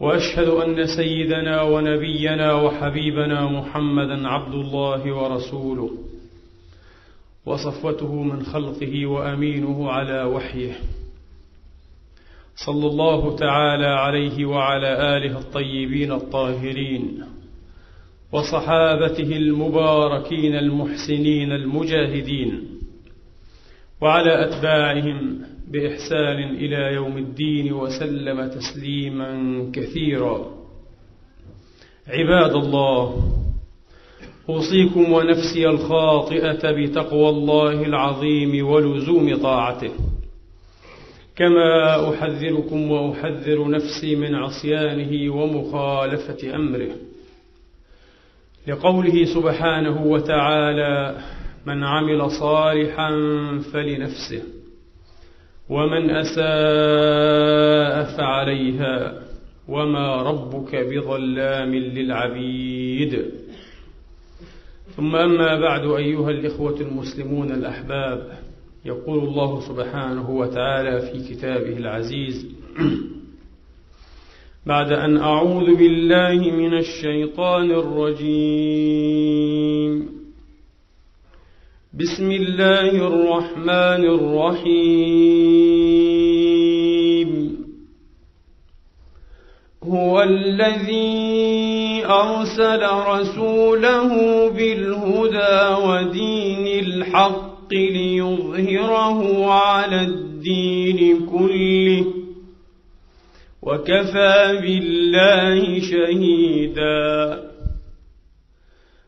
وأشهد أن سيدنا ونبينا وحبيبنا محمدا عبد الله ورسوله وصفوته من خلقه وأمينه على وحيه. صلى الله تعالى عليه وعلى آله الطيبين الطاهرين وصحابته المباركين المحسنين المجاهدين وعلى أتباعهم بإحسان إلى يوم الدين وسلم تسليما كثيرا. عباد الله أوصيكم ونفسي الخاطئة بتقوى الله العظيم ولزوم طاعته. كما أحذركم وأحذر نفسي من عصيانه ومخالفة أمره. لقوله سبحانه وتعالى من عمل صالحا فلنفسه. ومن أساء فعليها وما ربك بظلام للعبيد. ثم أما بعد أيها الإخوة المسلمون الأحباب يقول الله سبحانه وتعالى في كتابه العزيز بعد أن أعوذ بالله من الشيطان الرجيم. بسم الله الرحمن الرحيم. هو الذي أرسل رسوله بالهدى ودين الحق ليظهره على الدين كله وكفى بالله شهيدا.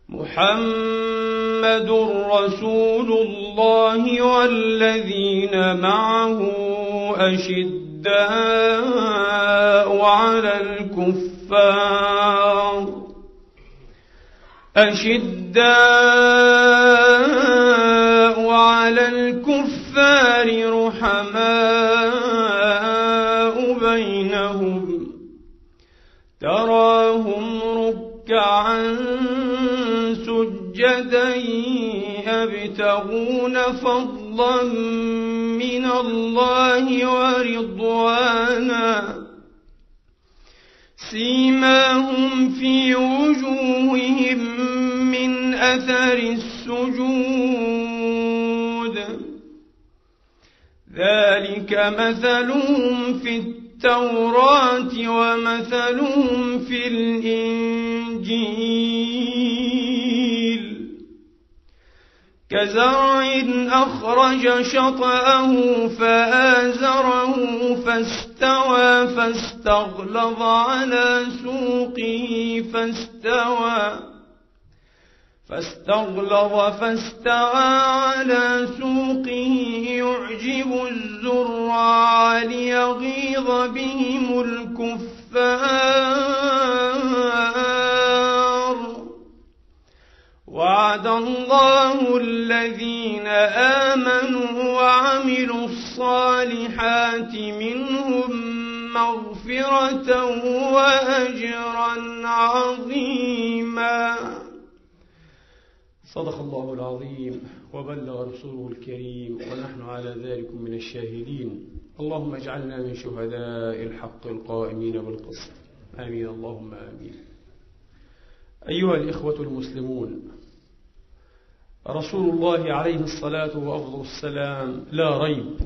محمد رسول الله والذين معه أشداء على الكفار. أشداء على الكفار رحماء يبتغون فضلا من الله ورضوانا. سيماهم في وجوههم من أثر السجود. ذلك مثلهم في التوراة ومثلهم في الإنجيل. كزرع أخرج شطأه فآزره فاستوى فاستغلظ على سوقه فاستوى فاستغلظ فاستوى على سوقه يعجب الزراع ليغيظ بهم الكفار وعد الله الذين آمنوا وعملوا الصالحات منهم مغفرة وأجرا عظيما. صدق الله العظيم وبلغ رسوله الكريم ونحن على ذلك من الشاهدين. اللهم اجعلنا من شهداء الحق القائمين بالقسط. آمين. اللهم آمين. أيها الإخوة المسلمون رسول الله عليه الصلاة وأفضل السلام لا ريب.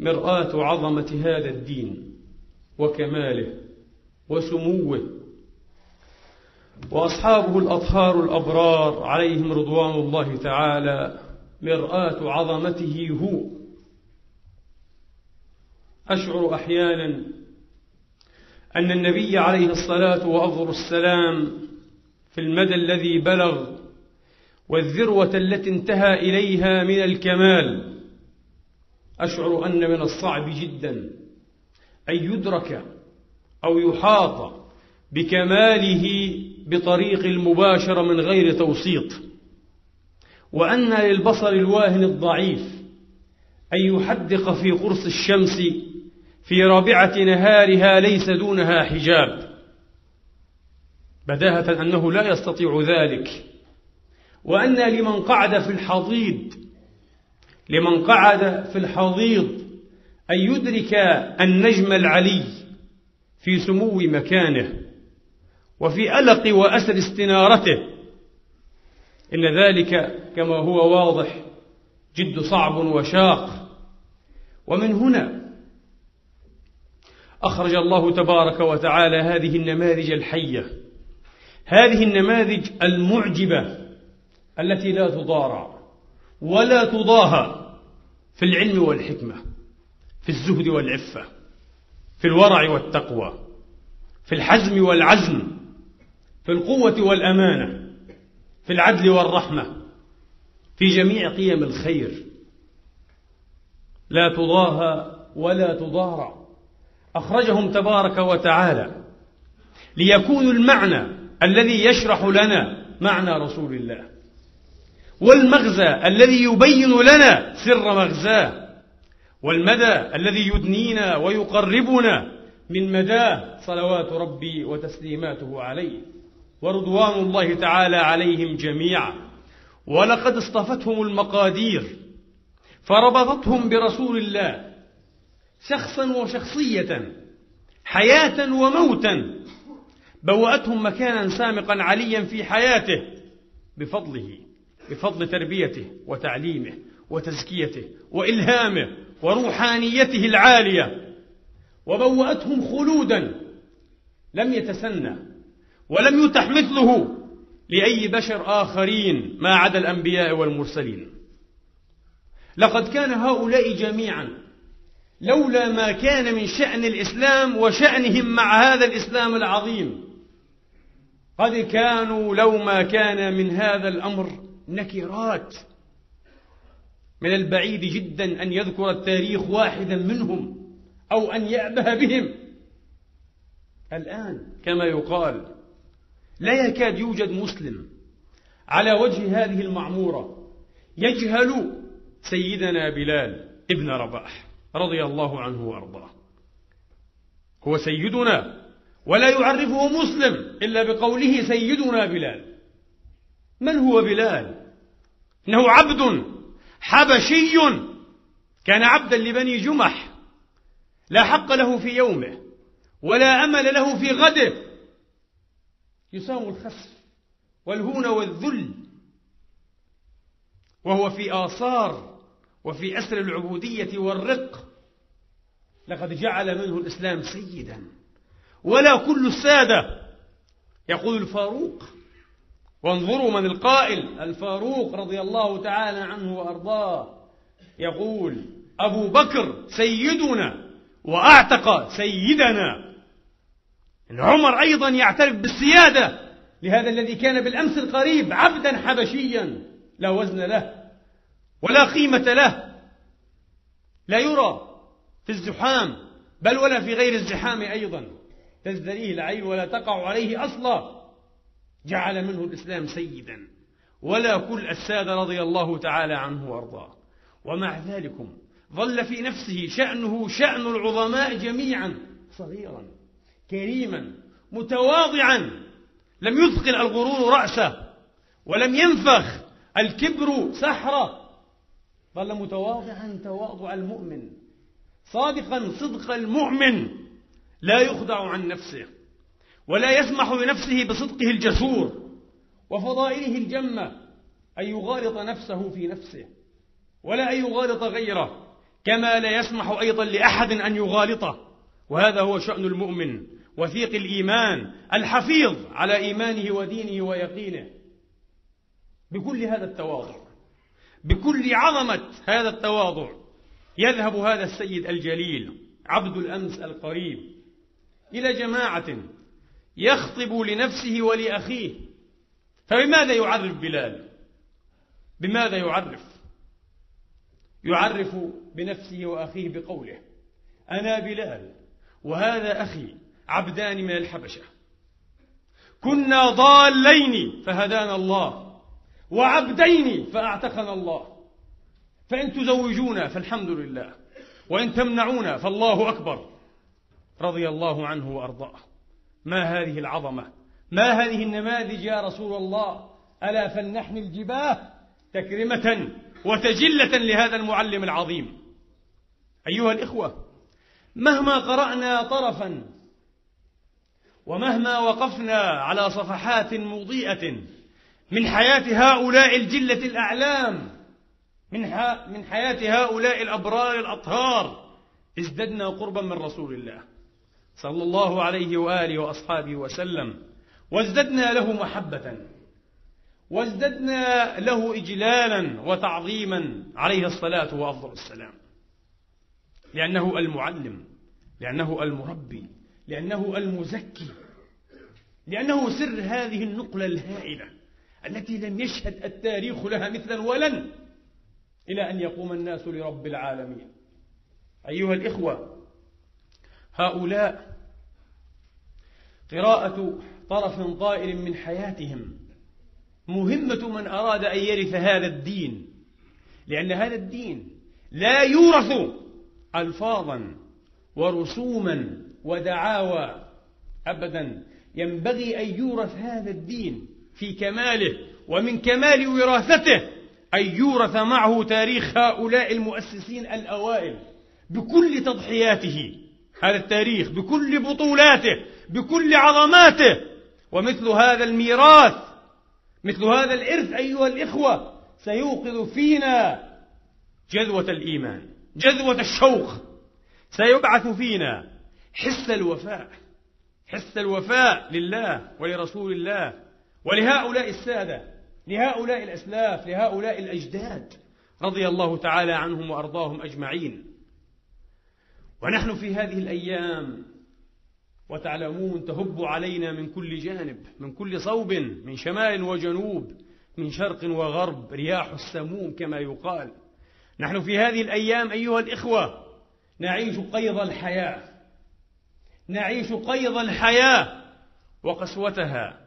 مرآة عظمة هذا الدين وكماله وسموه. وأصحابه الأطهار الأبرار عليهم رضوان الله تعالى مرآة عظمته هو. أشعر أحيانا أن النبي عليه الصلاة وأفضل السلام في المدى الذي بلغ والذروة التي انتهى إليها من الكمال. أشعر أن من الصعب جدا أن يدرك أو يحاط بكماله بطريق المباشرة من غير توسيط وأن للبصر الواهن الضعيف أن يحدق في قرص الشمس في رابعة نهارها ليس دونها حجاب. بداهة أنه لا يستطيع ذلك. وأن لمن قعد في الحضيض لمن قعد في الحضيض أن يدرك النجم العلي في سمو مكانه وفي ألق وأسر استنارته. إن ذلك كما هو واضح جد صعب وشاق. ومن هنا أخرج الله تبارك وتعالى هذه النماذج الحية هذه النماذج المعجبة. التي لا تضارع ولا تضاهى في العلم والحكمة في الزهد والعفة في الورع والتقوى في الحزم والعزم في القوة والأمانة في العدل والرحمة في جميع قيم الخير. لا تضاهى ولا تضارع أخرجهم تبارك وتعالى ليكونوا المعنى الذي يشرح لنا معنى رسول الله. والمغزى الذي يبين لنا سر مغزاه والمدى الذي يدنينا ويقربنا من مداه صلوات ربي وتسليماته عليه ورضوان الله تعالى عليهم جميعا. ولقد اصطفتهم المقادير فربطتهم برسول الله شخصا وشخصية حياة وموتا. بوأتهم مكانا سامقا عليا في حياته بفضله. بفضل تربيته وتعليمه وتزكيته وإلهامه وروحانيته العالية. وبوأتهم خلودا لم يتسنى ولم يتح مثله لأي بشر آخرين ما عدا الأنبياء والمرسلين. لقد كان هؤلاء جميعا لولا ما كان من شأن الإسلام وشأنهم مع هذا الإسلام العظيم. قد كانوا لو ما كان من هذا الأمر نكرات من البعيد جدا أن يذكر التاريخ واحدا منهم أو أن يأبه بهم. الآن كما يقال لا يكاد يوجد مسلم على وجه هذه المعمورة يجهل سيدنا بلال ابن رباح رضي الله عنه وأرضاه. هو سيدنا ولا يعرفه مسلم إلا بقوله سيدنا بلال. من هو بلال؟ إنه عبد حبشي كان عبدا لبني جمح لا حق له في يومه ولا أمل له في غده. يسام الخسف والهون والذل وهو في آثار وفي أسر العبودية والرق. لقد جعل منه الإسلام سيدا ولا كل السادة يقول الفاروق. وانظروا من القائل الفاروق رضي الله تعالى عنه وأرضاه يقول أبو بكر سيدنا وأعتق سيدنا. عمر أيضا يعترف بالسيادة لهذا الذي كان بالأمس القريب عبدا حبشيا لا وزن له ولا قيمة له. لا يرى في الزحام بل ولا في غير الزحام أيضا. تزدريه العين ولا تقع عليه أصلا. جعل منه الإسلام سيدا. ولا كل السادة رضي الله تعالى عنه وأرضاه. ومع ذلك ظل في نفسه شأنه شأن العظماء جميعا. صغيرا كريما متواضعا. لم يثقل الغرور رأسه ولم ينفخ الكبر سحره. ظل متواضعا تواضع المؤمن. صادقا صدق المؤمن. لا يخدع عن نفسه. ولا يسمح لنفسه بصدقه الجسور وفضائله الجمة أن يغالط نفسه في نفسه ولا أن يغالط غيره كما لا يسمح أيضا لأحد أن يغالطه. وهذا هو شأن المؤمن وثيق الإيمان الحفيظ على إيمانه ودينه ويقينه. بكل هذا التواضع بكل عظمة هذا التواضع يذهب هذا السيد الجليل عبد الأمس القريب إلى جماعة يخطب لنفسه ولأخيه. فبماذا يعرف بلال؟ بماذا يعرف؟ يعرف بنفسه وأخيه بقوله أنا بلال وهذا أخي عبدان من الحبشة. كنا ضالين فهدانا الله وعبدين فأعتقنا الله. فإن تزوجونا فالحمد لله وإن تمنعونا فالله أكبر. رضي الله عنه وأرضاه. ما هذه العظمة؟ ما هذه النماذج يا رسول الله؟ ألا فلنحمي الجباه تكرمة وتجلة لهذا المعلم العظيم. أيها الإخوة مهما قرأنا طرفا ومهما وقفنا على صفحات مضيئة من حياة هؤلاء الجلة الأعلام من من حياة هؤلاء الأبرار الأطهار ازددنا قربا من رسول الله. صلى الله عليه وآله وأصحابه وسلم وازددنا له محبة وازددنا له إجلالا وتعظيما عليه الصلاة وأفضل السلام. لأنه المعلم لأنه المربي لأنه المزكي لأنه سر هذه النقلة الهائلة التي لم يشهد التاريخ لها مثلا ولن إلى أن يقوم الناس لرب العالمين. أيها الإخوة هؤلاء قراءة طرف طائر من حياتهم. مهمة من أراد أن يرث هذا الدين لأن هذا الدين لا يورث ألفاظا ورسوما ودعاوى أبدا. ينبغي أن يورث هذا الدين في كماله ومن كمال وراثته أن يورث معه تاريخ هؤلاء المؤسسين الأوائل بكل تضحياته. هذا التاريخ بكل بطولاته بكل عظماته. ومثل هذا الميراث مثل هذا الإرث أيها الإخوة سيوقظ فينا جذوة الإيمان جذوة الشوق. سيبعث فينا حس الوفاء حس الوفاء لله ولرسول الله ولهؤلاء السادة لهؤلاء الأسلاف لهؤلاء الأجداد رضي الله تعالى عنهم وأرضاهم أجمعين. ونحن في هذه الأيام وتعلمون تهب علينا من كل جانب من كل صوب من شمال وجنوب من شرق وغرب رياح السموم كما يقال. نحن في هذه الأيام أيها الإخوة نعيش قيض الحياة نعيش قيض الحياة وقسوتها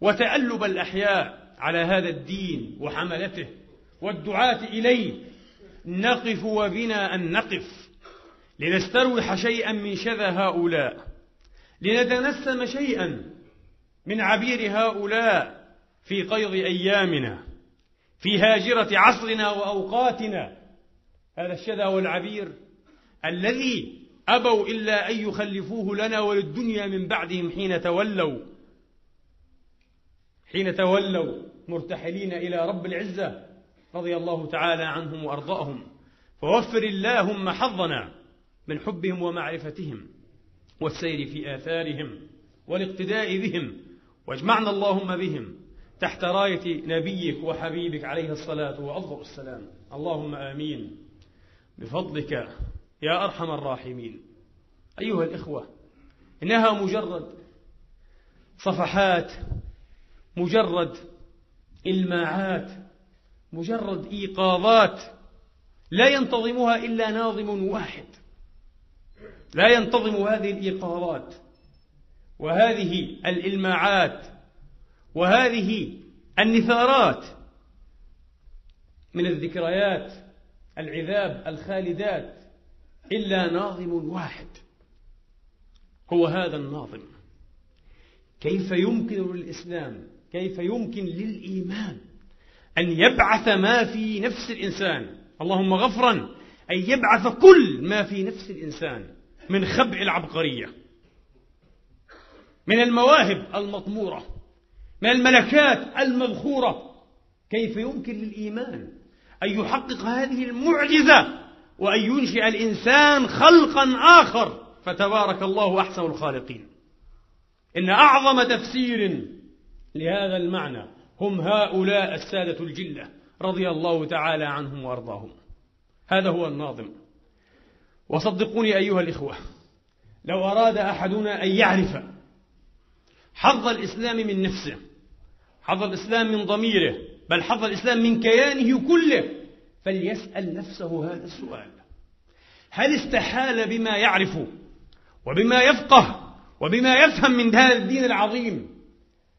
وتألب الأحياء على هذا الدين وحملته والدعاة إليه. نقف وبنا أن نقف. لنستروح شيئا من شذا هؤلاء. لنتنسم شيئا من عبير هؤلاء في قيض أيامنا في هاجرة عصرنا وأوقاتنا. هذا الشذا والعبير الذي أبوا إلا أن يخلفوه لنا وللدنيا من بعدهم حين تولوا. حين تولوا مرتحلين إلى رب العزة رضي الله تعالى عنهم وأرضاهم. فوفر اللهم حظنا من حبهم ومعرفتهم والسير في آثارهم والاقتداء بهم واجمعنا اللهم بهم تحت راية نبيك وحبيبك عليه الصلاة وأفضل السلام. اللهم آمين. بفضلك يا أرحم الراحمين. أيها الإخوة إنها مجرد صفحات مجرد إلماعات مجرد إيقاظات لا ينتظمها إلا ناظم واحد. لا ينتظم هذه الإيقاظات وهذه الإلماعات وهذه النثارات من الذكريات العذاب الخالدات إلا ناظم واحد هو هذا الناظم. كيف يمكن للإسلام كيف يمكن للإيمان أن يبعث ما في نفس الإنسان؟ اللهم غفرا أن يبعث كل ما في نفس الإنسان. من خبع العبقرية من المواهب المطمورة من الملكات المذخورة. كيف يمكن للإيمان أن يحقق هذه المعجزة وأن ينشئ الإنسان خلقا آخر؟ فتبارك الله أحسن الخالقين. إن أعظم تفسير لهذا المعنى هم هؤلاء السادة الجلة رضي الله تعالى عنهم وأرضاهم. هذا هو الناظم. وصدقوني أيها الإخوة لو أراد أحدنا أن يعرف حظ الإسلام من نفسه حظ الإسلام من ضميره بل حظ الإسلام من كيانه كله فليسأل نفسه هذا السؤال. هل استحال بما يعرف وبما يفقه وبما يفهم من هذا الدين العظيم؟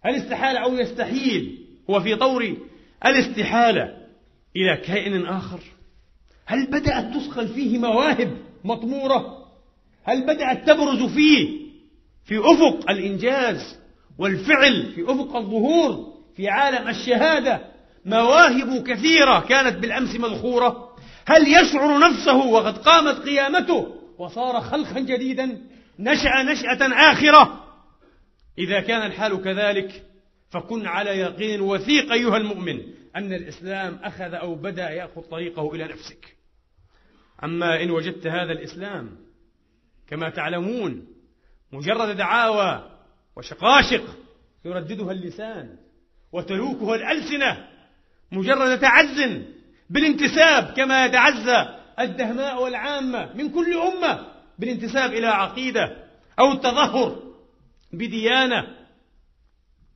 هل استحال أو يستحيل؟ هو في طور الاستحالة إلى كائن آخر؟ هل بدأت تسخن فيه مواهب؟ مطمورة. هل بدأت تبرز فيه في أفق الإنجاز والفعل في أفق الظهور في عالم الشهادة؟ مواهب كثيرة كانت بالأمس مذخورة. هل يشعر نفسه وقد قامت قيامته وصار خلقا جديدا؟ نشأ نشأة آخرة. إذا كان الحال كذلك فكن على يقين وثيق أيها المؤمن أن الإسلام أخذ أو بدأ يأخذ طريقه إلى نفسك. أما إن وجدت هذا الإسلام كما تعلمون مجرد دعاوى وشقاشق يرددها اللسان وتلوكها الألسنة مجرد تعز بالانتساب كما يتعزى الدهماء والعامة من كل أمة بالانتساب إلى عقيدة أو التظهر بديانة.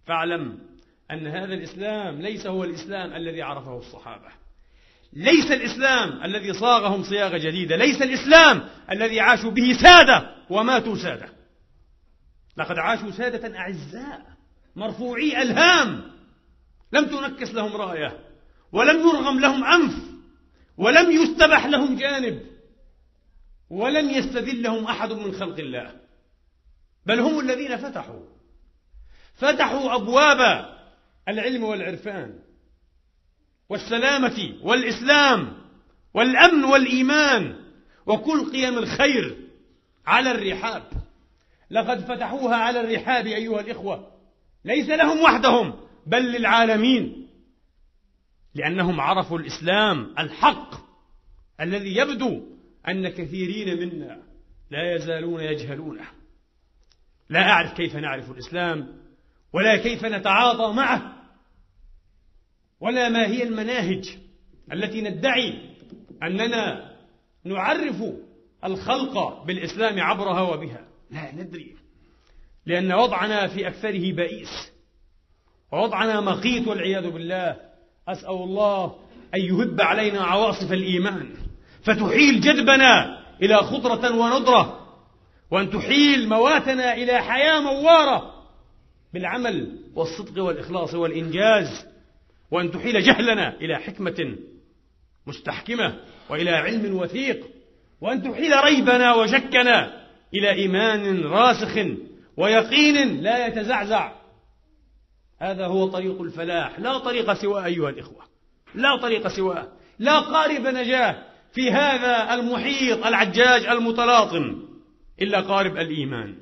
فاعلم أن هذا الإسلام ليس هو الإسلام الذي عرفه الصحابة. ليس الإسلام الذي صاغهم صياغة جديدة ليس الإسلام الذي عاشوا به سادة وماتوا سادة. لقد عاشوا سادة أعزاء مرفوعي ألهام. لم تنكس لهم رأية ولم يرغم لهم أنف ولم يستبح لهم جانب ولم يستذلهم أحد من خلق الله. بل هم الذين فتحوا. فتحوا أبواب العلم والعرفان. والسلامة والإسلام والأمن والإيمان وكل قيم الخير على الرحاب. لقد فتحوها على الرحاب أيها الإخوة. ليس لهم وحدهم بل للعالمين. لأنهم عرفوا الإسلام الحق الذي يبدو أن كثيرين منا لا يزالون يجهلونه. لا أعرف كيف نعرف الإسلام ولا كيف نتعاطى معه. ولا ما هي المناهج التي ندعي أننا نعرف الخلق بالإسلام عبرها وبها. لا ندري. لأن وضعنا في أكثره بئيس. ووضعنا مقيت والعياذ بالله. أسأل الله أن يهب علينا عواصف الإيمان. فتحيل جدبنا إلى خضرة ونضرة وأن تحيل مواتنا إلى حياة موارة بالعمل والصدق والإخلاص والإنجاز. وأن تحيل جهلنا إلى حكمة مستحكمة وإلى علم وثيق وأن تحيل ريبنا وشكنا إلى إيمان راسخ ويقين لا يتزعزع. هذا هو طريق الفلاح لا طريق سواه أيها الإخوة لا طريق سواه لا قارب نجاة في هذا المحيط العجاج المتلاطم إلا قارب الإيمان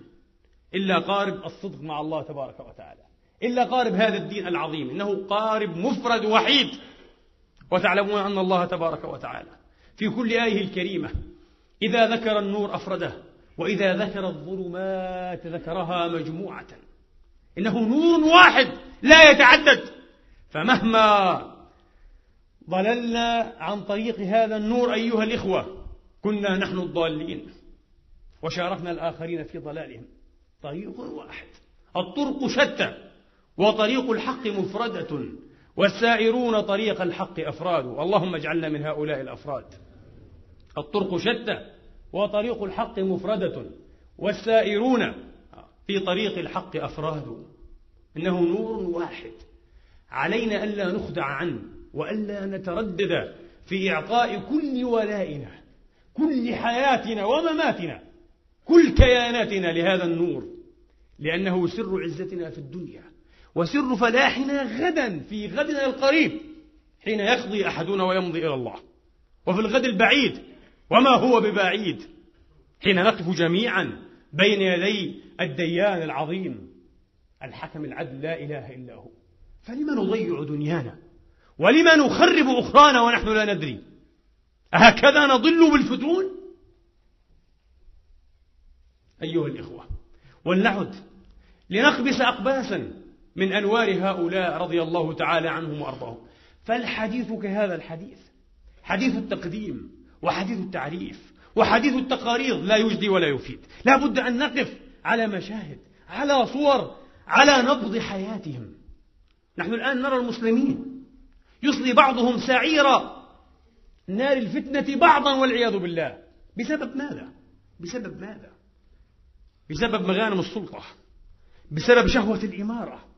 إلا قارب الصدق مع الله تبارك وتعالى. إلا قارب هذا الدين العظيم إنه قارب مفرد وحيد. وتعلمون أن الله تبارك وتعالى في كل آية الكريمة إذا ذكر النور أفرده وإذا ذكر الظلمات ذكرها مجموعة. إنه نور واحد لا يتعدد. فمهما ضللنا عن طريق هذا النور أيها الإخوة كنا نحن الضالين. وشاركنا الآخرين في ضلالهم. طريق واحد. الطرق شتى. وطريق الحق مفردة والسائرون طريق الحق أفراد. اللهم اجعلنا من هؤلاء الأفراد. الطرق شتى وطريق الحق مفردة والسائرون في طريق الحق أفراد. إنه نور واحد. علينا ألا نخدع عنه وألا نتردد في إعطاء كل ولائنا كل حياتنا ومماتنا كل كياناتنا لهذا النور لأنه سر عزتنا في الدنيا. وسر فلاحنا غدا في غدنا القريب حين يقضي أحدنا ويمضي إلى الله. وفي الغد البعيد وما هو ببعيد حين نقف جميعا بين يدي الديان العظيم. الحكم العدل لا إله إلا هو. فلما نضيع دنيانا؟ ولما نخرب أخرانا ونحن لا ندري؟ أهكذا نضل بالفتون؟ أيها الإخوة ولنعد لنقبس أقباسا من أنوار هؤلاء رضي الله تعالى عنهم وأرضاهم فالحديث كهذا الحديث حديث التقديم وحديث التعريف وحديث التقارير لا يجدي ولا يفيد لا بد أن نقف على مشاهد على صور على نبض حياتهم نحن الآن نرى المسلمين يصلي بعضهم سعير نار الفتنة بعضا والعياذ بالله بسبب ماذا؟ بسبب ماذا؟ بسبب مغانم السلطة بسبب شهوة الإمارة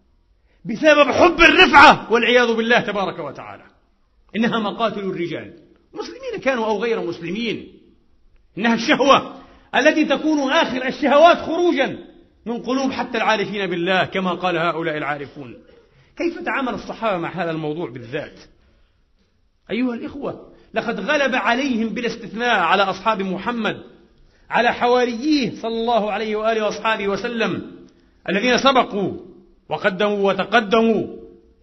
بسبب حب الرفعة والعياذ بالله تبارك وتعالى. إنها مقاتل الرجال. مسلمين كانوا أو غير مسلمين. إنها الشهوة التي تكون آخر الشهوات خروجا من قلوب حتى العارفين بالله كما قال هؤلاء العارفون. كيف تعامل الصحابة مع هذا الموضوع بالذات؟ أيها الإخوة لقد غلب عليهم بلا استثناء على أصحاب محمد على حواريه صلى الله عليه وآله وأصحابه وسلم الذين سبقوا وقدموا وتقدموا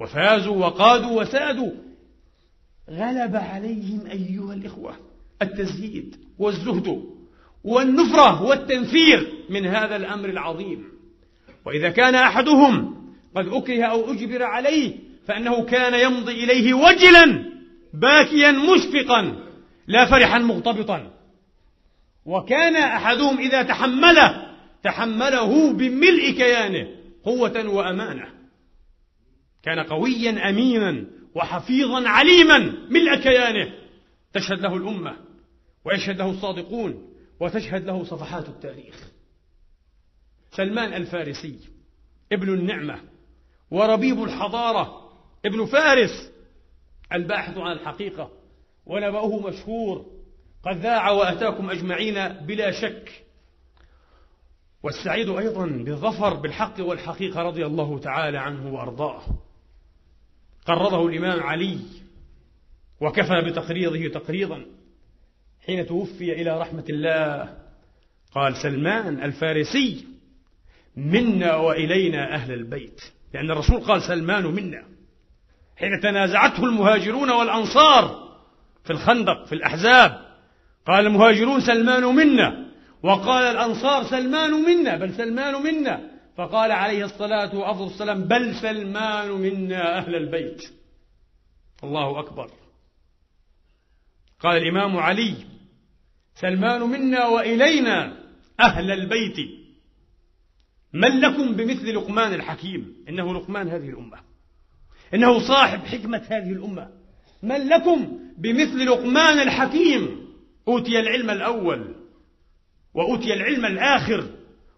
وفازوا وقادوا وسادوا. غلب عليهم أيها الإخوة التزهيد والزهد والنفرة والتنفير من هذا الأمر العظيم. وإذا كان أحدهم قد أكره أو أجبر عليه فأنه كان يمضي إليه وجلا باكيا مشفقا لا فرحا مغتبطا. وكان أحدهم إذا تحمله تحمله بملء كيانه. قوة وأمانة. كان قويا أمينا وحفيظا عليما ملء كيانه تشهد له الأمة ويشهد له الصادقون وتشهد له صفحات التاريخ. سلمان الفارسي ابن النعمة وربيب الحضارة ابن فارس الباحث عن الحقيقة ونبأه مشهور قد ذاع وأتاكم أجمعين بلا شك والسعيد أيضا بالظفر بالحق والحقيقة رضي الله تعالى عنه وأرضاه. قرضه الإمام علي وكفى بتقريضه تقريضا. حين توفي إلى رحمة الله قال سلمان الفارسي منا وإلينا أهل البيت. لأن الرسول قال سلمان منا. حين تنازعته المهاجرون والأنصار في الخندق في الأحزاب قال المهاجرون سلمان منا. وقال الأنصار سلمان منا بل سلمان منا. فقال عليه الصلاة وأفضل السلام بل سلمان منا أهل البيت. الله أكبر. قال الإمام علي سلمان منا وإلينا أهل البيت. من لكم بمثل لقمان الحكيم؟ إنه لقمان هذه الأمة. إنه صاحب حكمة هذه الأمة. من لكم بمثل لقمان الحكيم؟ أوتي العلم الأول. وأوتي العلم الآخر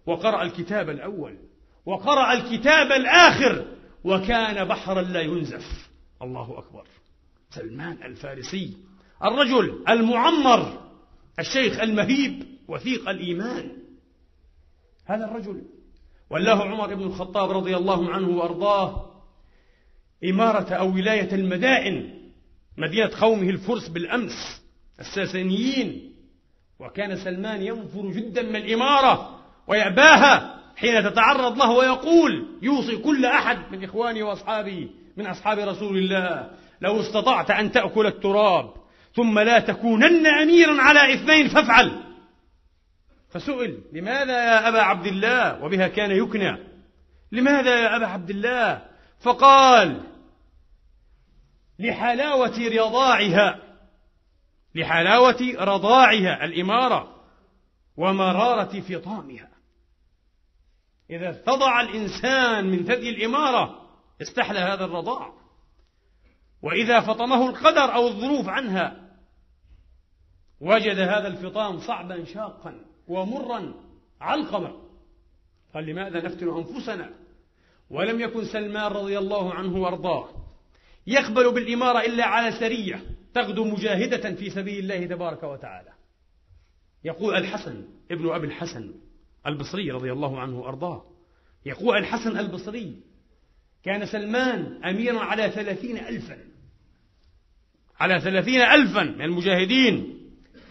وقرأ الكتاب الأول وقرأ الكتاب الآخر وكان بحرا لا ينزف. الله أكبر. سلمان الفارسي الرجل المعمر الشيخ المهيب وثيق الإيمان. هذا الرجل ولاه عمر بن الخطاب رضي الله عنه وأرضاه إمارة أو ولاية المدائن مدينة قومه الفرس بالأمس الساسانيين. وكان سلمان ينفر جدا من الإمارة ويأباها حين تتعرض له ويقول يوصي كل أحد من إخواني وأصحابي من أصحاب رسول الله لو استطعت أن تأكل التراب ثم لا تكونن أميرا على إثنين فافعل. فسئل لماذا يا أبا عبد الله؟ وبها كان يكنى لماذا يا أبا عبد الله؟ فقال لحلاوة رضاعها. لحلاوة رضاعها الإمارة ومرارة فطامها. إذا اتضع الإنسان من ثدي الإمارة استحلى هذا الرضاع. وإذا فطمه القدر أو الظروف عنها وجد هذا الفطام صعبا شاقا ومرا علقما قال لماذا نفتن أنفسنا؟ ولم يكن سلمان رضي الله عنه وأرضاه يقبل بالإمارة إلا على سرية. تغدو مجاهدة في سبيل الله تبارك وتعالى. يقول الحسن ابن أبي الحسن البصري رضي الله عنه وأرضاه يقول الحسن البصري كان سلمان أميرا على ثلاثين ألفا. على ثلاثين ألفا من المجاهدين.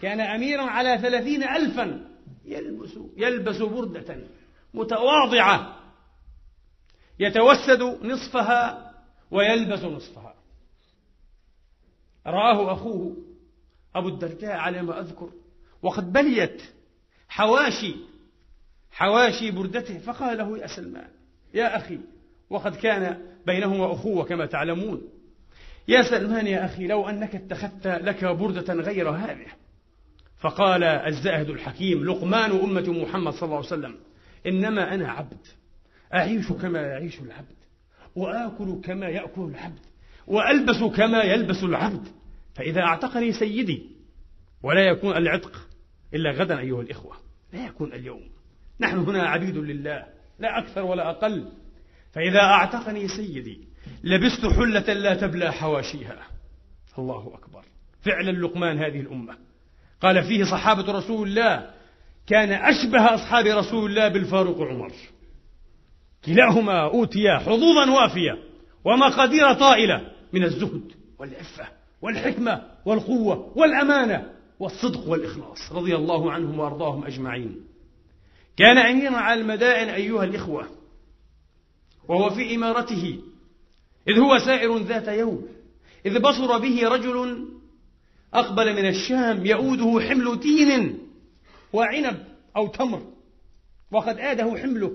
كان أميرا على ثلاثين ألفا. يلبس, يلبس بردة متواضعة. يتوسد نصفها ويلبس نصفها. رآه أخوه أبو الدرداء على ما أذكر وقد بليت حواشي حواشي بردته فقال له يا سلمان يا أخي وقد كان بينهما أخوة كما تعلمون. يا سلمان يا أخي لو أنك اتخذت لك بردة غير هذه. فقال الزاهد الحكيم لقمان أمة محمد صلى الله عليه وسلم إنما أنا عبد أعيش كما يعيش العبد وآكل كما يأكل العبد. وألبس كما يلبس العبد. فإذا أعتقني سيدي ولا يكون العتق إلا غدا أيها الإخوة. لا يكون اليوم. نحن هنا عبيد لله لا أكثر ولا أقل. فإذا أعتقني سيدي لبست حلة لا تبلى حواشيها. الله أكبر. فعلا لقمان هذه الأمة. قال فيه صحابة رسول الله كان أشبه أصحاب رسول الله بالفاروق عمر. كلاهما أوتيا حظوظا وافية ومقادير طائلة. من الزهد والعفة والحكمة والقوة والأمانة والصدق والإخلاص. رضي الله عنهم وأرضاهم أجمعين. كان أميرا على المدائن أيها الإخوة وهو في إمارته إذ هو سائر ذات يوم إذ بصر به رجل أقبل من الشام يؤوده حمل تين وعنب أو تمر وقد آده حمله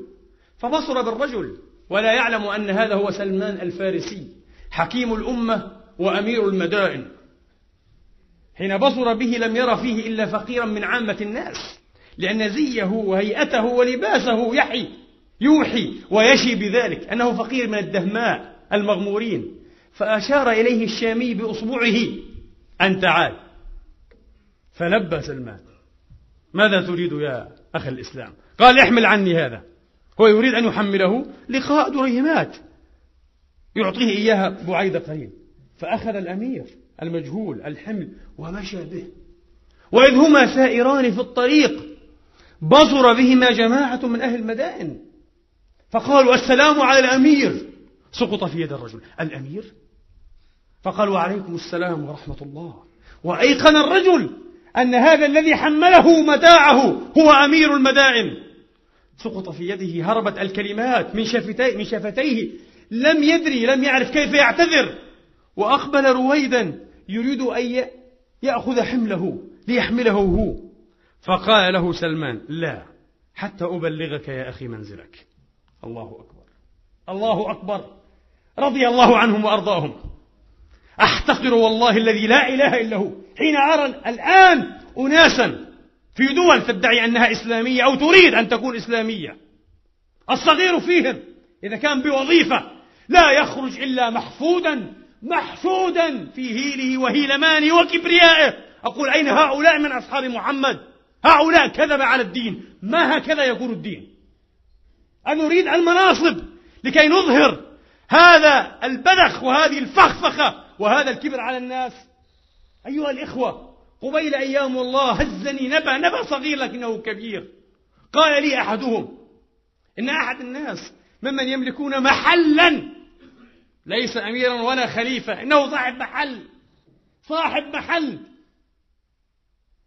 فبصر بالرجل ولا يعلم أن هذا هو سلمان الفارسي. حكيم الأمة وأمير المدائن. حين بصر به لم ير فيه إلا فقيرا من عامة الناس لأن زيه وهيئته ولباسه يحي يوحي ويشي بذلك أنه فقير من الدهماء المغمورين. فأشار إليه الشامي بأصبعه أن تعال فلبى سلمان ماذا تريد يا أخي الإسلام؟ قال احمل عني هذا. هو يريد أن يحمله لقاء دريهمات يعطيه إياها بعيد قليل. فأخذ الأمير المجهول الحمل ومشى به. وإذ هما سائران في الطريق بصر بهما جماعة من أهل المدائن. فقالوا السلام على الأمير. سقط في يد الرجل. الأمير؟ فقال وعليكم السلام ورحمة الله. وأيقن الرجل أن هذا الذي حمله متاعه هو أمير المدائن. سقط في يده هربت الكلمات من شفتيه, من شفتيه. لم يدري لم يعرف كيف يعتذر. وأقبل رويدا يريد أن يأخذ حمله ليحمله هو. فقال له سلمان لا حتى أبلغك يا أخي منزلك. الله أكبر. الله أكبر. رضي الله عنهم وأرضاهم. أحتقر والله الذي لا إله إلا هو. حين أرى الآن أناسا في دول تدعي أنها إسلامية أو تريد أن تكون إسلامية. الصغير فيهم إذا كان بوظيفة لا يخرج إلا محفودا محشودا في هيله وهيلمانه وكبريائه. أقول أين هؤلاء من أصحاب محمد؟ هؤلاء كذب على الدين. ما هكذا يكون الدين؟ أن نريد المناصب لكي نظهر هذا البذخ وهذه الفخفخة وهذا الكبر على الناس. أيها الإخوة قبيل أيام الله هزني نبأ نبأ صغير لكنه كبير. قال لي أحدهم إن أحد الناس ممن يملكون محلا ليس أميرا ولا خليفة. إنه صاحب محل. صاحب محل.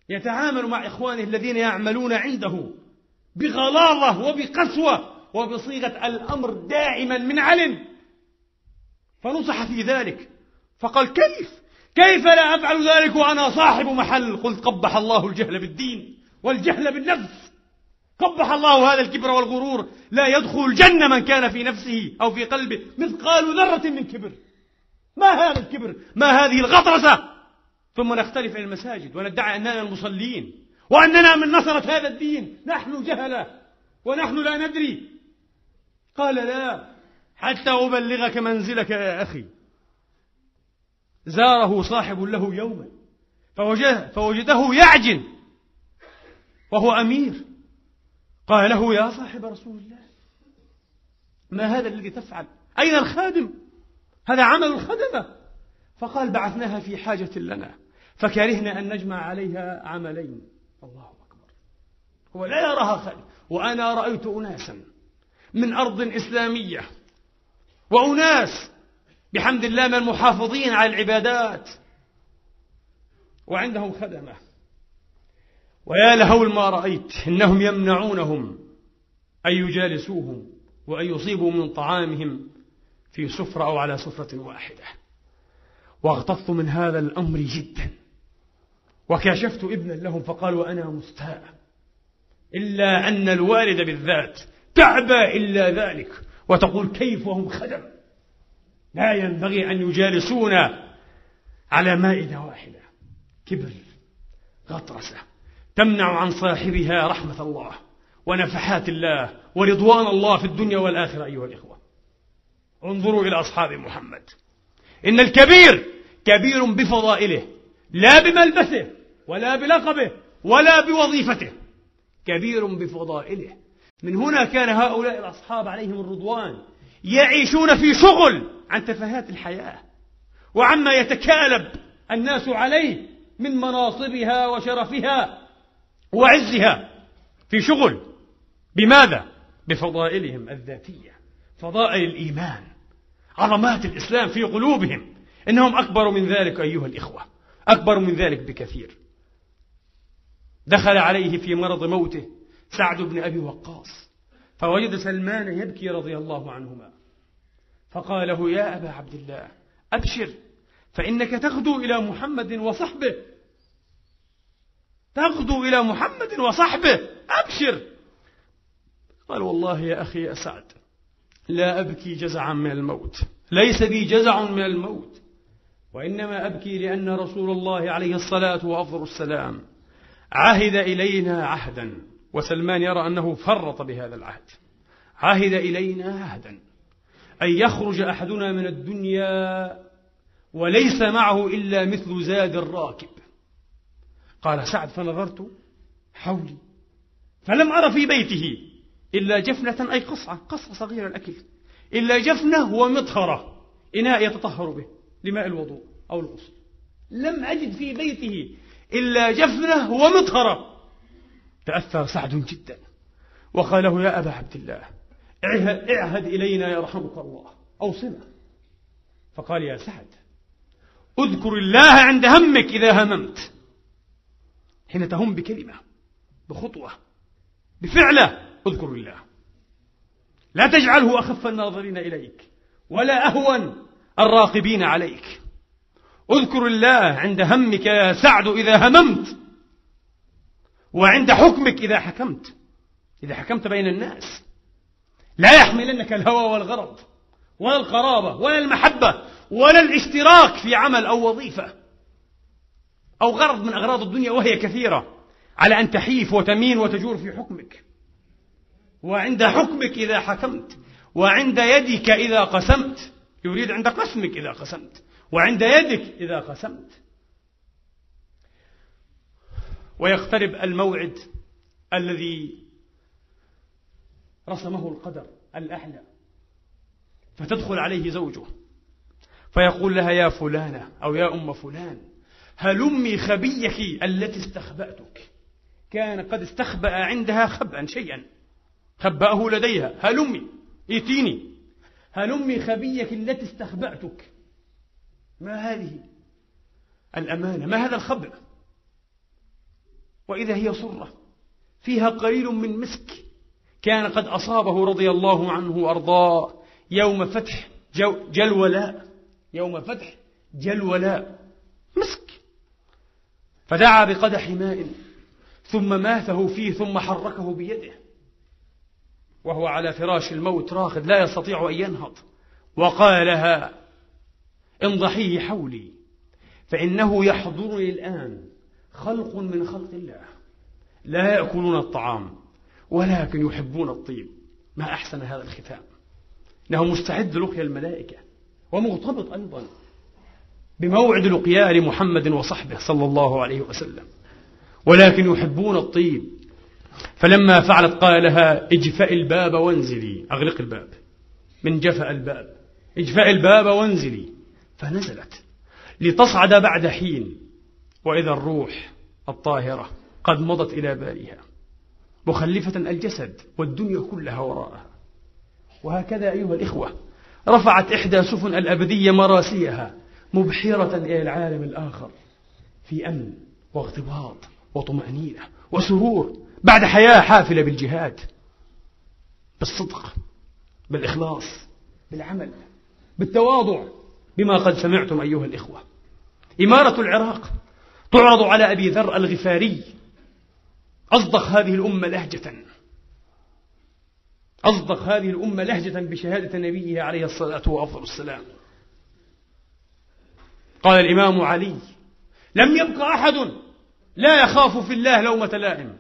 يتعامل مع إخوانه الذين يعملون عنده بغلاظة وبقسوة وبصيغة الأمر دائما من علم. فنصح في ذلك. فقال كيف؟ كيف لا أفعل ذلك وأنا صاحب محل؟ قلت قبح الله الجهل بالدين والجهل بالنفس. قبح الله هذا الكبر والغرور. لا يدخل الجنة من كان في نفسه أو في قلبه. مثقال ذرة من كبر. ما هذا الكبر؟ ما هذه الغطرسة؟ ثم نختلف إلى المساجد وندعي أننا المصلين وأننا من نصرة هذا الدين. نحن جهلة ونحن لا ندري. قال لا حتى أبلغك منزلك يا أخي. زاره صاحب له يوما فوجده, فوجده يعجن وهو أمير. قال له يا صاحب رسول الله ما هذا الذي تفعل؟ أين الخادم؟ هذا عمل الخدمة. فقال بعثناها في حاجة لنا فكرهنا أن نجمع عليها عملين. الله أكبر. هو لا يراها خادم. وأنا رأيت أناسا من أرض إسلامية وأناس بحمد الله من المحافظين على العبادات وعندهم خدمة. ويا لهول ما رأيت إنهم يمنعونهم أن يجالسوهم وأن يصيبوا من طعامهم في سفرة أو على سفرة واحدة. واغتظت من هذا الأمر جدا. وكاشفت ابنا لهم فقالوا أنا مستاء. إلا أن الوالد بالذات تعبى إلا ذلك. وتقول كيف وهم خدم؟ لا ينبغي أن يجالسونا على مائدة واحدة. كبر غطرسة. تمنع عن صاحبها رحمة الله ونفحات الله ورضوان الله في الدنيا والآخرة أيها الإخوة. انظروا إلى أصحاب محمد. إن الكبير كبير بفضائله لا بملبسه ولا بلقبه ولا بوظيفته. كبير بفضائله. من هنا كان هؤلاء الأصحاب عليهم الرضوان يعيشون في شغل عن تفاهات الحياة وعما يتكالب الناس عليه من مناصبها وشرفها وعزها في شغل. بماذا؟ بفضائلهم الذاتية فضائل الإيمان عظمات الإسلام في قلوبهم. إنهم أكبر من ذلك أيها الإخوة أكبر من ذلك بكثير. دخل عليه في مرض موته سعد بن أبي وقاص فوجد سلمان يبكي رضي الله عنهما. فقال له يا أبا عبد الله أبشر فإنك تغدو إلى محمد وصحبه تغدو إلى محمد وصحبه. أبشر. قال والله يا أخي يا سعد لا أبكي جزعا من الموت. ليس بي جزع من الموت وإنما أبكي لأن رسول الله عليه الصلاة وأفضل السلام عهد إلينا عهدا. وسلمان يرى أنه فرط بهذا العهد. عهد إلينا عهدا. أن يخرج أحدنا من الدنيا وليس معه إلا مثل زاد الراكب. قال سعد فنظرت حولي فلم أرى في بيته إلا جفنة أي قصعة قصعة صغيرة الأكل إلا جفنة ومطهرة إناء يتطهر به لماء الوضوء أو الغسل. لم أجد في بيته إلا جفنة ومطهرة. تأثر سعد جدا وقال له يا أبا عبد الله اعهد إلينا يرحمك الله أوصنا فقال يا سعد اذكر الله عند همك إذا هممت. حين تهم بكلمة بخطوة بفعلة اذكر الله لا تجعله أخف الناظرين إليك ولا أهون الراقبين عليك. اذكر الله عند همك يا سعد إذا هممت وعند حكمك إذا حكمت. إذا حكمت بين الناس لا يحملنك الهوى والغرض ولا القرابة ولا المحبة ولا الاشتراك في عمل أو وظيفة. أو غرض من أغراض الدنيا وهي كثيرة على أن تحيف وتمين وتجور في حكمك. وعند حكمك إذا حكمت وعند يدك إذا قسمت. يريد عند قسمك إذا قسمت وعند يدك إذا قسمت. ويقترب الموعد الذي رسمه القدر الأعلى. فتدخل عليه زوجه فيقول لها يا فلانة أو يا أم فلان هلمي خبيك التي استخبأتك؟ كان قد استخبأ عندها خبأ شيئا. خبأه لديها. هلمي ائتيني هلمي خبيك التي استخبأتك؟ ما هذه؟ الأمانة. ما هذا الخبأ وإذا هي صرة. فيها قليل من مسك. كان قد أصابه رضي الله عنه وأرضاه. يوم فتح جلولاء. يوم فتح جلولاء. مسك. فدعا بقدح ماء ثم ماثه فيه ثم حركه بيده. وهو على فراش الموت راقد لا يستطيع أن ينهض. وقال لها انضحيه حولي فإنه يحضرني الآن خلق من خلق الله. لا يأكلون الطعام ولكن يحبون الطيب. ما أحسن هذا الختام. إنه مستعد لقيا الملائكة. ومغتبط أيضا. بموعد لقيا لمحمد وصحبه صلى الله عليه وسلم. ولكن يحبون الطيب. فلما فعلت قال لها اجفأ الباب وانزلي. أغلق الباب. من جفأ الباب. اجفأ الباب وانزلي. فنزلت. لتصعد بعد حين. وإذا الروح الطاهرة قد مضت إلى بارها مخلفة الجسد والدنيا كلها وراءها. وهكذا أيها الإخوة رفعت إحدى سفن الأبدية مراسيها. مبحرة إلى العالم الآخر في أمن واغتباط وطمأنينة وسرور بعد حياة حافلة بالجهاد بالصدق بالإخلاص بالعمل بالتواضع بما قد سمعتم أيها الإخوة. إمارة العراق تعرض على أبي ذر الغفاري أصدق هذه الأمة لهجة. أصدق هذه الأمة لهجة بشهادة نبيه عليه الصلاة وأفضل السلام قال الإمام علي لم يبق أحد لا يخاف في الله لومة لائم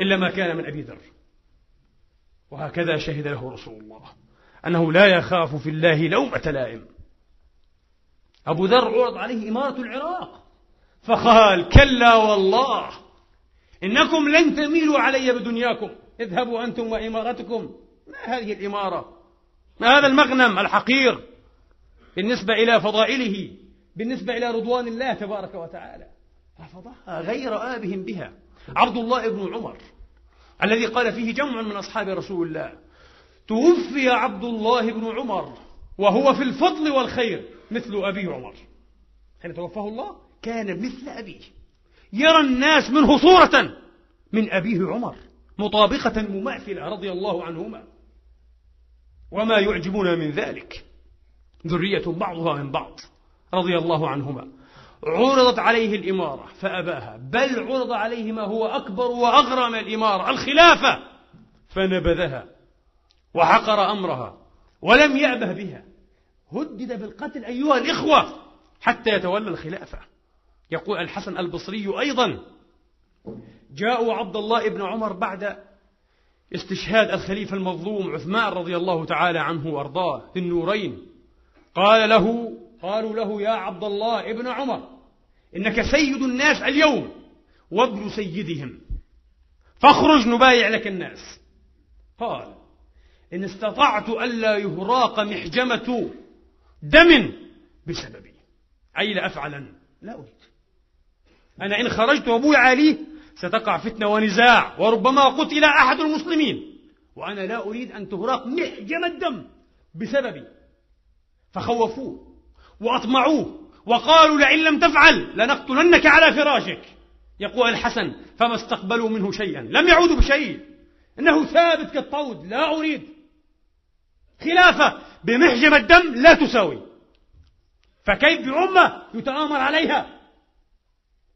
إلا ما كان من أبي ذر. وهكذا شهد له رسول الله أنه لا يخاف في الله لومة لائم. أبو ذر عرض عليه إمارة العراق فقال كلا والله إنكم لن تميلوا علي بدنياكم. اذهبوا أنتم وإمارتكم. ما هذه الإمارة؟ ما هذا المغنم الحقير بالنسبة إلى فضائله؟ بالنسبة إلى رضوان الله تبارك وتعالى. رفضها غير آبهم بها. عبد الله بن عمر الذي قال فيه جمع من أصحاب رسول الله توفي عبد الله بن عمر وهو في الفضل والخير مثل أبي عمر. حين توفاه الله كان مثل أبيه. يرى الناس منه صورة من أبيه عمر مطابقة مماثلة رضي الله عنهما. وما يعجبنا من ذلك. ذرية بعضها من بعض. رضي الله عنهما. عرضت عليه الإمارة فأباها. بل عرض عليه ما هو أكبر وأغرى من الإمارة الخلافة. فنبذها وحقر أمرها ولم يأبه بها. هدد بالقتل أيها الإخوة حتى يتولى الخلافة. يقول الحسن البصري أيضا جاءوا عبد الله بن عمر بعد استشهاد الخليفة المظلوم عثمان رضي الله تعالى عنه وأرضاه في النورين. قال له قالوا له يا عبد الله ابن عمر إنك سيد الناس اليوم وابن سيدهم فاخرج نبايع لك الناس. قال إن استطعت ألا يهراق محجمة دم بسببي أي لا أفعلن لا أريد. أنا إن خرجت وأبوي عليه ستقع فتنة ونزاع وربما قتل أحد المسلمين وأنا لا أريد أن تهراق محجم الدم بسببي فخوفوه. وأطمعوه وقالوا لئن لم تفعل لنقتلنك على فراشك. يقول الحسن فما استقبلوا منه شيئا. لم يعودوا بشيء. إنه ثابت كالطود لا أريد. خلافة بمحجم الدم لا تساوي. فكيف بأمة يتآمر عليها؟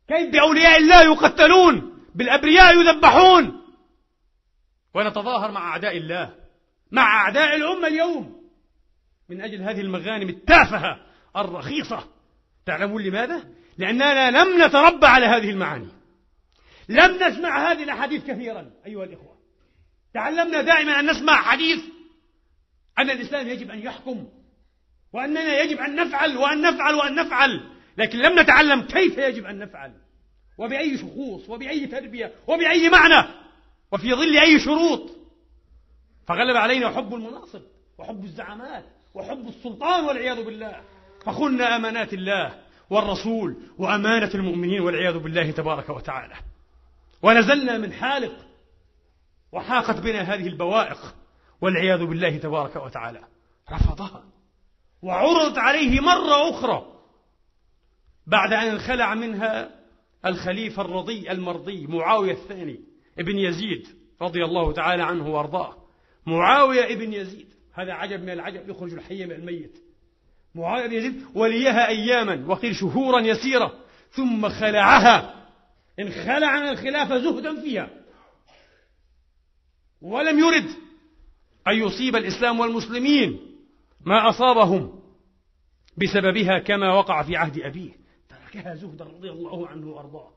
كيف بأولياء الله يقتلون؟ بالأبرياء يذبحون؟ ونتظاهر مع أعداء الله مع أعداء الأمة اليوم. من أجل هذه المغانم التافهة الرخيصة. تعلمون لماذا؟ لأننا لم نتربى على هذه المعاني. لم نسمع هذه الأحاديث كثيرا أيها الإخوة. تعلمنا دائما أن نسمع حديث أن الإسلام يجب أن يحكم وأننا يجب أن نفعل وأن نفعل وأن نفعل. لكن لم نتعلم كيف يجب أن نفعل. وبأي شخوص وبأي تربية وبأي معنى وفي ظل أي شروط. فغلب علينا حب المناصب وحب الزعامات وحب السلطان والعياذ بالله. فخنا أمانات الله والرسول وأمانة المؤمنين والعياذ بالله تبارك وتعالى. ونزلنا من حالق وحاقت بنا هذه البوائق والعياذ بالله تبارك وتعالى. رفضها وعرضت عليه مرة أخرى بعد أن انخلع منها الخليفة الرضي المرضي معاوية الثاني ابن يزيد رضي الله تعالى عنه وأرضاه. معاوية ابن يزيد هذا عجب من العجب يخرج الحي من الميت. معاوية بن يزيد وليها أياما وقيل شهورا يسيرة ثم خلعها. انخلع من الخلافة زهدا فيها. ولم يرد أن يصيب الإسلام والمسلمين ما أصابهم بسببها كما وقع في عهد أبيه. تركها زهدا رضي الله عنه وأرضاه.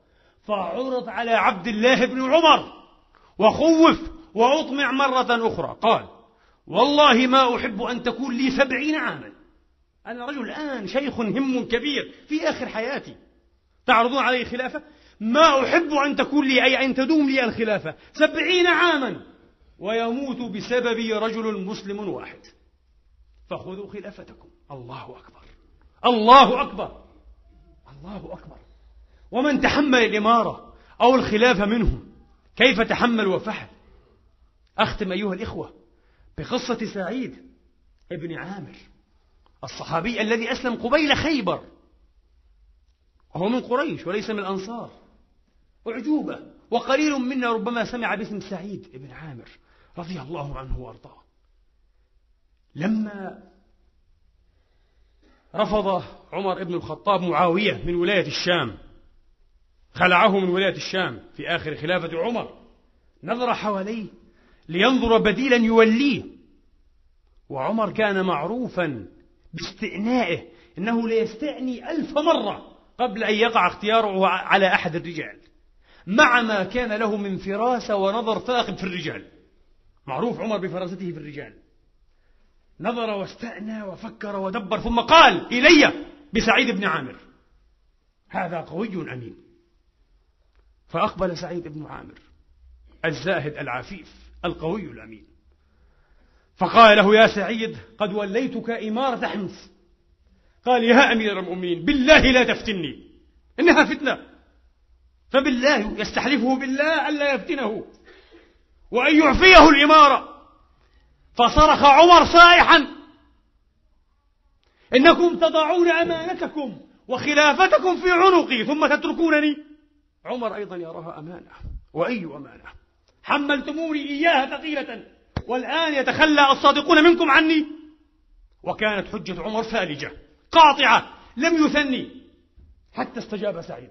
فعرض على عبد الله بن عمر وخوف وأطمع مرة أخرى. قال والله ما أحب أن تكون لي سبعين عاما. أنا رجل الآن شيخ هم كبير في آخر حياتي. تعرضون علي خلافة؟ ما أحب أن تكون لي أي أن تدوم لي الخلافة. سبعين عاما. ويموت بسببي رجل مسلم واحد. فخذوا خلافتكم. الله أكبر. الله أكبر. الله أكبر. ومن تحمل الإمارة أو الخلافة منهم كيف تحمل وفعل أختم أيها الإخوة بقصة سعيد ابن عامر. الصحابي الذي أسلم قبيل خيبر. وهو من قريش وليس من الأنصار. أعجوبة. وقليل منا ربما سمع باسم سعيد بن عامر رضي الله عنه وأرضاه. لما رفض عمر بن الخطاب معاوية من ولاية الشام خلعه من ولاية الشام في آخر خلافة عمر نظر حواليه لينظر بديلا يوليه. وعمر كان معروفا باستئنائه إنه ليستعني ألف مرة قبل أن يقع اختياره على أحد الرجال. مع ما كان له من فراسة ونظر ثاقب في الرجال. معروف عمر بفراسته في الرجال. نظر واستأنى وفكر ودبر ثم قال إلي بسعيد بن عامر. هذا قوي أمين. فأقبل سعيد بن عامر الزاهد العفيف القوي الأمين. فقال له يا سعيد قد وليتك إمارة حمص. قال يا أمير المؤمنين بالله لا تفتني. إنها فتنة. فبالله يستحلفه بالله ألا يفتنه. وأن يعفيه الإمارة. فصرخ عمر صائحا إنكم تضعون أمانتكم وخلافتكم في عنقي ثم تتركونني. عمر أيضا يراها أمانة. وأي أمانة؟ حملتموني إياها ثقيلة. والآن يتخلى الصادقون منكم عني. وكانت حجة عمر فالجة قاطعة لم يثني. حتى استجاب سعيد.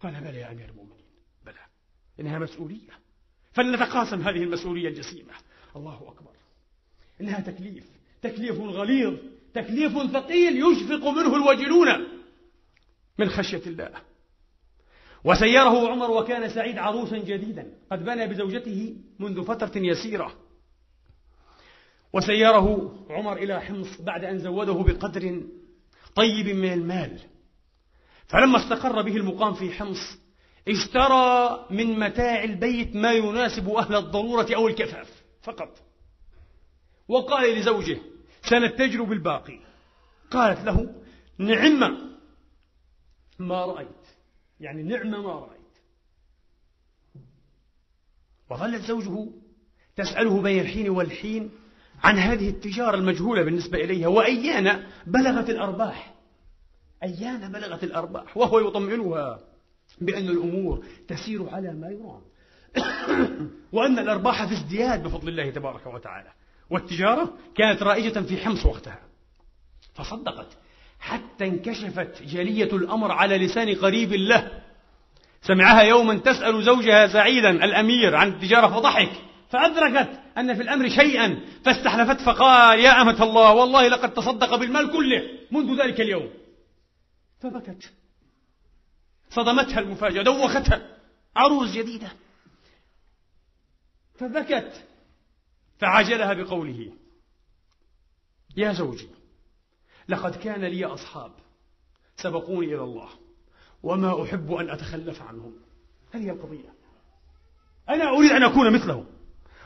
قال بلى يا أمير المؤمنين بلى إنها مسؤولية. فلنتقاسم هذه المسؤولية الجسيمة. الله أكبر. إنها تكليف تكليف غليظ تكليف ثقيل يشفق منه الوجلون من خشية الله. وسيره عمر وكان سعيد عروسا جديدا قد بنى بزوجته منذ فترة يسيرة. وسيره عمر إلى حمص بعد أن زوده بقدر طيب من المال. فلما استقر به المقام في حمص اشترى من متاع البيت ما يناسب أهل الضرورة أو الكفاف فقط. وقال لزوجه سنتجر بالباقي قالت له نعم ما رأيت يعني نعم ما رأيت. وظلت زوجه تسأله بين الحين والحين عن هذه التجارة المجهولة بالنسبة إليها وأيان بلغت الأرباح. أيان بلغت الأرباح وهو يطمئنها بأن الأمور تسير على ما يرام. وأن الأرباح في ازدياد بفضل الله تبارك وتعالى. والتجارة كانت رائجة في حمص وقتها. فصدقت حتى انكشفت جلية الأمر على لسان قريب له. سمعها يوما تسأل زوجها سعيدا الأمير عن التجارة فضحك فأدركت أن في الأمر شيئا فاستحلفت فقال يا أمة الله والله لقد تصدق بالمال كله منذ ذلك اليوم. فبكت. صدمتها المفاجأة دوختها. عروس جديدة. فبكت. فعجلها بقوله يا زوجي لقد كان لي أصحاب سبقوني إلى الله وما أحب أن أتخلف عنهم. هذه القضية. أنا أريد أن أكون مثلهم.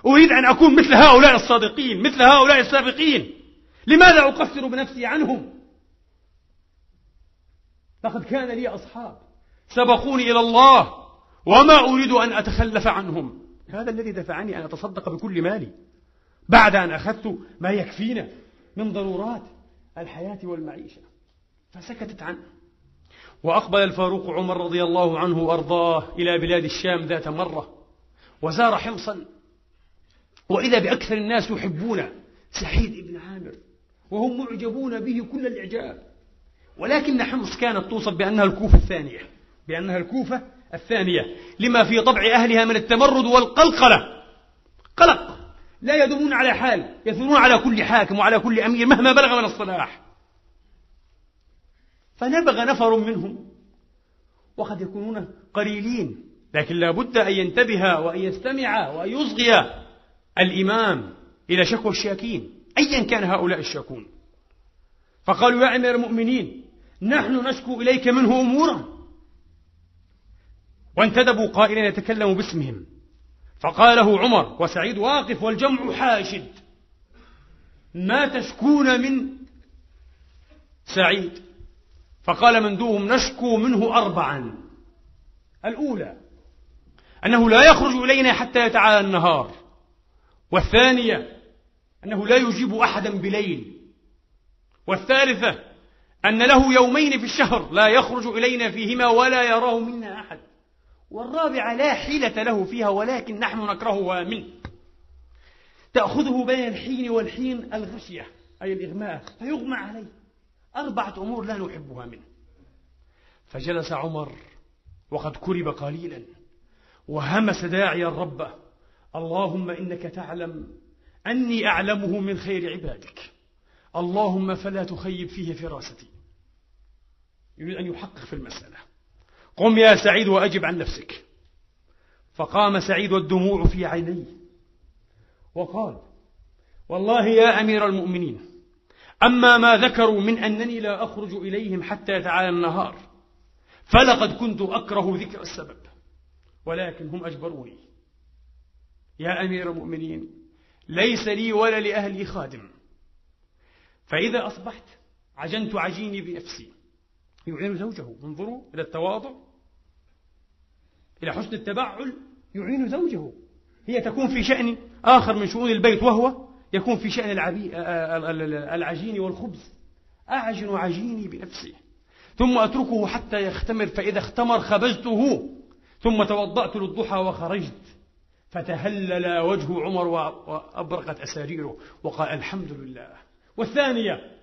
أريد أن أكون مثل هؤلاء الصادقين مثل هؤلاء السابقين. لماذا أقصر بنفسي عنهم؟ لقد كان لي أصحاب سبقوني إلى الله وما أريد أن أتخلف عنهم. هذا الذي دفعني أن أتصدق بكل مالي بعد أن أخذت ما يكفينا من ضرورات الحياة والمعيشة. فسكتت عنه. وأقبل الفاروق عمر رضي الله عنه وأرضاه إلى بلاد الشام ذات مرة وزار حمصا وإذا بأكثر الناس يحبون سعيد بن عامر. وهم معجبون به كل الإعجاب. ولكن حمص كانت توصف بأنها الكوفة الثانية. بأنها الكوفة الثانية. لما في طبع أهلها من التمرد والقلقلة. قلق. لا يدومون على حال. يثورون على كل حاكم وعلى كل أمير مهما بلغ من الصلاح. فنبغ نفر منهم. وقد يكونون قليلين. لكن لا بد أن ينتبه وأن يستمع وأن يصغي. الإمام إلى شكوى الشاكين أيا كان هؤلاء الشاكون. فقالوا يا أمير المؤمنين نحن نشكو إليك منه أمورا. وانتدبوا قائلا يتكلم باسمهم. فقال له عمر وسعيد واقف والجمع حاشد. ما تشكون من سعيد؟ فقال مندوهم نشكو منه أربعا. الأولى أنه لا يخرج إلينا حتى يتعالى النهار. والثانية أنه لا يجيب أحدا بليل. والثالثة أن له يومين في الشهر لا يخرج إلينا فيهما ولا يراه منا أحد. والرابعة لا حيلة له فيها ولكن نحن نكرهها منه تأخذه بين الحين والحين الغشية أي الإغماء فيغمى عليه. أربعة أمور لا نحبها منه. فجلس عمر وقد كرب قليلا وهمس داعيا ربه اللهم إنك تعلم أني أعلمه من خير عبادك. اللهم فلا تخيب فيه فراستي. يريد أن يحقق في المسألة. قم يا سعيد وأجب عن نفسك. فقام سعيد والدموع في عينيه وقال والله يا أمير المؤمنين أما ما ذكروا من أنني لا أخرج إليهم حتى يتعالى النهار فلقد كنت أكره ذكر السبب ولكن هم أجبروني. يا أمير المؤمنين ليس لي ولا لأهلي خادم. فإذا أصبحت عجنت عجيني بنفسي. يعين زوجه انظروا إلى التواضع إلى حسن التبعل يعين زوجه. هي تكون في شأن آخر من شؤون البيت وهو يكون في شأن العجين والخبز. أعجن عجيني بنفسي. ثم أتركه حتى يختمر فإذا اختمر خبزته ثم توضأت للضحى وخرجت. فتهلل وجه عمر وأبرقت أساريره وقال الحمد لله. والثانية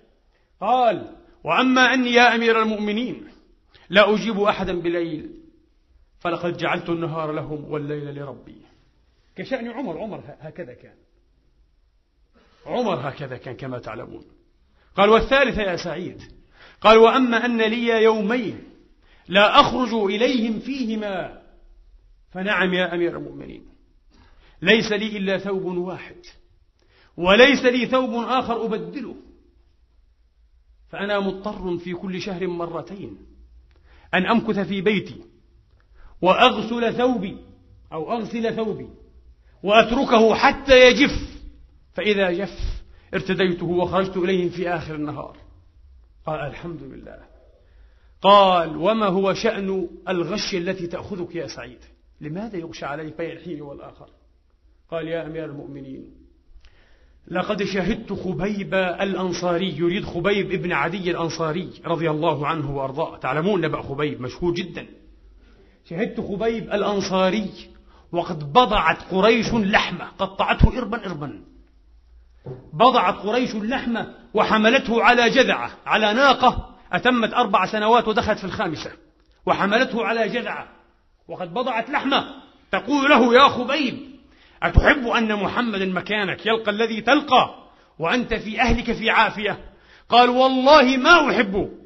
قال وأما أني يا أمير المؤمنين لا أجيب أحدا بليل فلقد جعلت النهار لهم والليل لربي. كشأن عمر عمر هكذا كان. عمر هكذا كان كما تعلمون. قال والثالثة يا سعيد قال وأما أن لي يومين لا أخرج إليهم فيهما فنعم يا أمير المؤمنين. ليس لي إلا ثوب واحد وليس لي ثوب آخر أبدله. فأنا مضطر في كل شهر مرتين أن أمكث في بيتي وأغسل ثوبي أو أغسل ثوبي وأتركه حتى يجف. فإذا جف ارتديته وخرجت إليهم في آخر النهار. قال الحمد لله. قال وما هو شأن الغش التي تأخذك يا سعيد؟ لماذا يغشى عليك بين الحين والآخر؟ قال يا أمير المؤمنين لقد شهدت خبيب الأنصاري يريد خبيب ابن عدي الأنصاري رضي الله عنه وأرضاه. تعلمون نبأ خبيب مشهور جدا. شهدت خبيب الأنصاري وقد بضعت قريش لحمة قطعته إربا إربا. بضعت قريش اللحمة وحملته على جذعة على ناقة أتمت أربع سنوات ودخلت في الخامسة. وحملته على جذعة وقد بضعت لحمة. تقول له يا خبيب أتحب أن محمد مكانك يلقى الذي تلقى وأنت في أهلك في عافية؟ قال والله ما أحب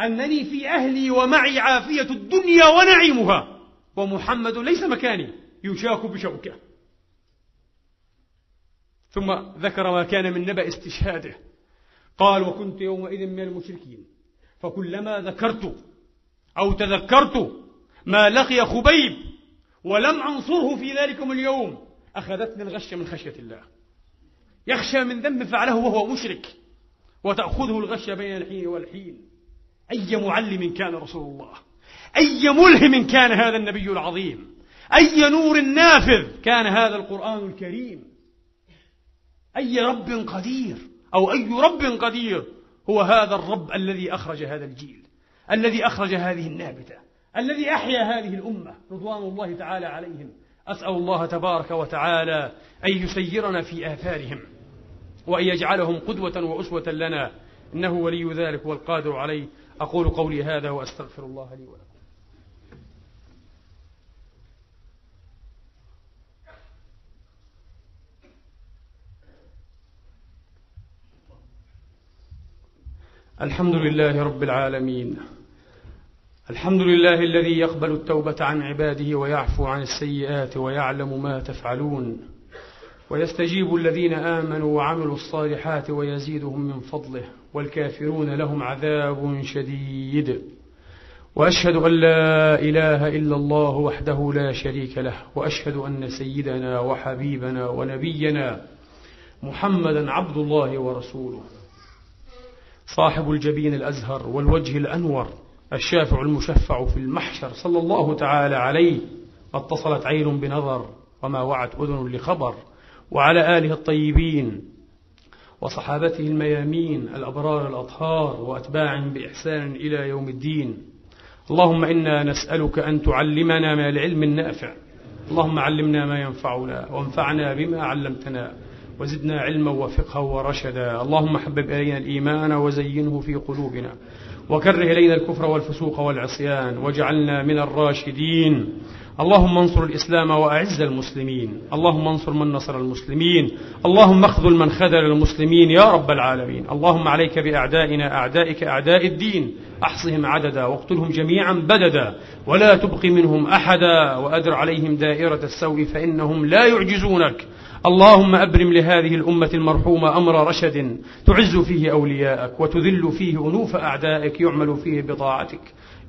أنني في أهلي ومعي عافية الدنيا ونعيمها ومحمد ليس مكاني يشاك بشوكة. ثم ذكر ما كان من نبأ استشهاده. قال وكنت يومئذ من المشركين فكلما ذكرت أو تذكرت ما لقي خبيب ولم أنصره في ذلكم اليوم. أخذتني الغشة من خشية الله. يخشى من ذنب فعله وهو مشرك. وتأخذه الغشة بين الحين والحين. أي معلم كان رسول الله؟ أي ملهم كان هذا النبي العظيم؟ أي نور نافذ كان هذا القرآن الكريم؟ أي رب قدير أو أي رب قدير هو هذا الرب الذي أخرج هذا الجيل الذي أخرج هذه النابتة. الذي أحيا هذه الأمة رضوان الله تعالى عليهم. أسأل الله تبارك وتعالى أن يسيرنا في آثارهم وأن يجعلهم قدوة وأسوة لنا. إنه ولي ذلك والقادر عليه. أقول قولي هذا وأستغفر الله لي ولكم. الحمد لله رب العالمين. الحمد لله الذي يقبل التوبة عن عباده ويعفو عن السيئات ويعلم ما تفعلون. ويستجيب الذين آمنوا وعملوا الصالحات ويزيدهم من فضله والكافرون لهم عذاب شديد. وأشهد أن لا إله إلا الله وحده لا شريك له وأشهد أن سيدنا وحبيبنا ونبينا محمدا عبد الله ورسوله. صاحب الجبين الأزهر والوجه الأنور. الشافع المشفع في المحشر صلى الله تعالى عليه اتصلت عين بنظر وما وعت أذن لخبر وعلى آله الطيبين وصحابته الميامين الأبرار الأطهار وأتباعهم بإحسان إلى يوم الدين. اللهم إنا نسألك أن تعلمنا ما العلم النافع. اللهم علمنا ما ينفعنا وانفعنا بما علمتنا وزدنا علما وفقها ورشدا. اللهم حبب إلينا الإيمان وزينه في قلوبنا. وكره إلينا الكفر والفسوق والعصيان واجعلنا من الراشدين. اللهم انصر الإسلام وأعز المسلمين. اللهم انصر من نصر المسلمين. اللهم اخذل من خذل المسلمين يا رب العالمين. اللهم عليك بأعدائنا أعدائك أعداء الدين. أحصهم عددا واقتلهم جميعا بددا. ولا تبق منهم أحدا. وأدر عليهم دائرة السوء فإنهم لا يعجزونك. اللهم أبرم لهذه الأمة المرحومة أمر رشد تعز فيه أولياءك وتذل فيه أنوف أعدائك يعمل فيه بطاعتك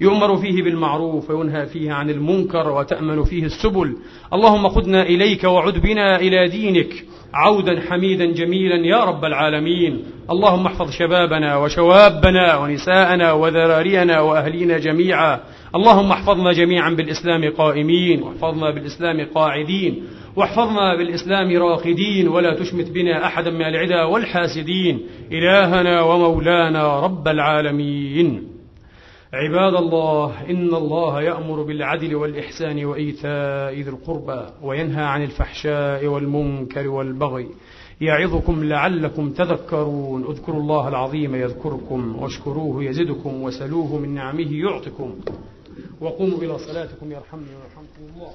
يؤمر فيه بالمعروف وينهى فيه عن المنكر وتأمن فيه السبل. اللهم خذنا إليك وعد بنا إلى دينك. عودا حميدا جميلا يا رب العالمين. اللهم احفظ شبابنا وشوابنا ونساءنا وذرارينا وأهلينا جميعا. اللهم احفظنا جميعا بالإسلام قائمين واحفظنا بالإسلام قاعدين. واحفظنا بالإسلام راقدين ولا تشمت بنا أحدا من العدا والحاسدين. إلهنا ومولانا رب العالمين. عباد الله إن الله يأمر بالعدل والإحسان وإيتاء ذي القربى وينهى عن الفحشاء والمنكر والبغي. يعظكم لعلكم تذكرون. اذكروا الله العظيم يذكركم واشكروه يزدكم وسلوه من نعمه يعطكم. وقوموا إلى صلاتكم يرحمني ويرحمكم الله.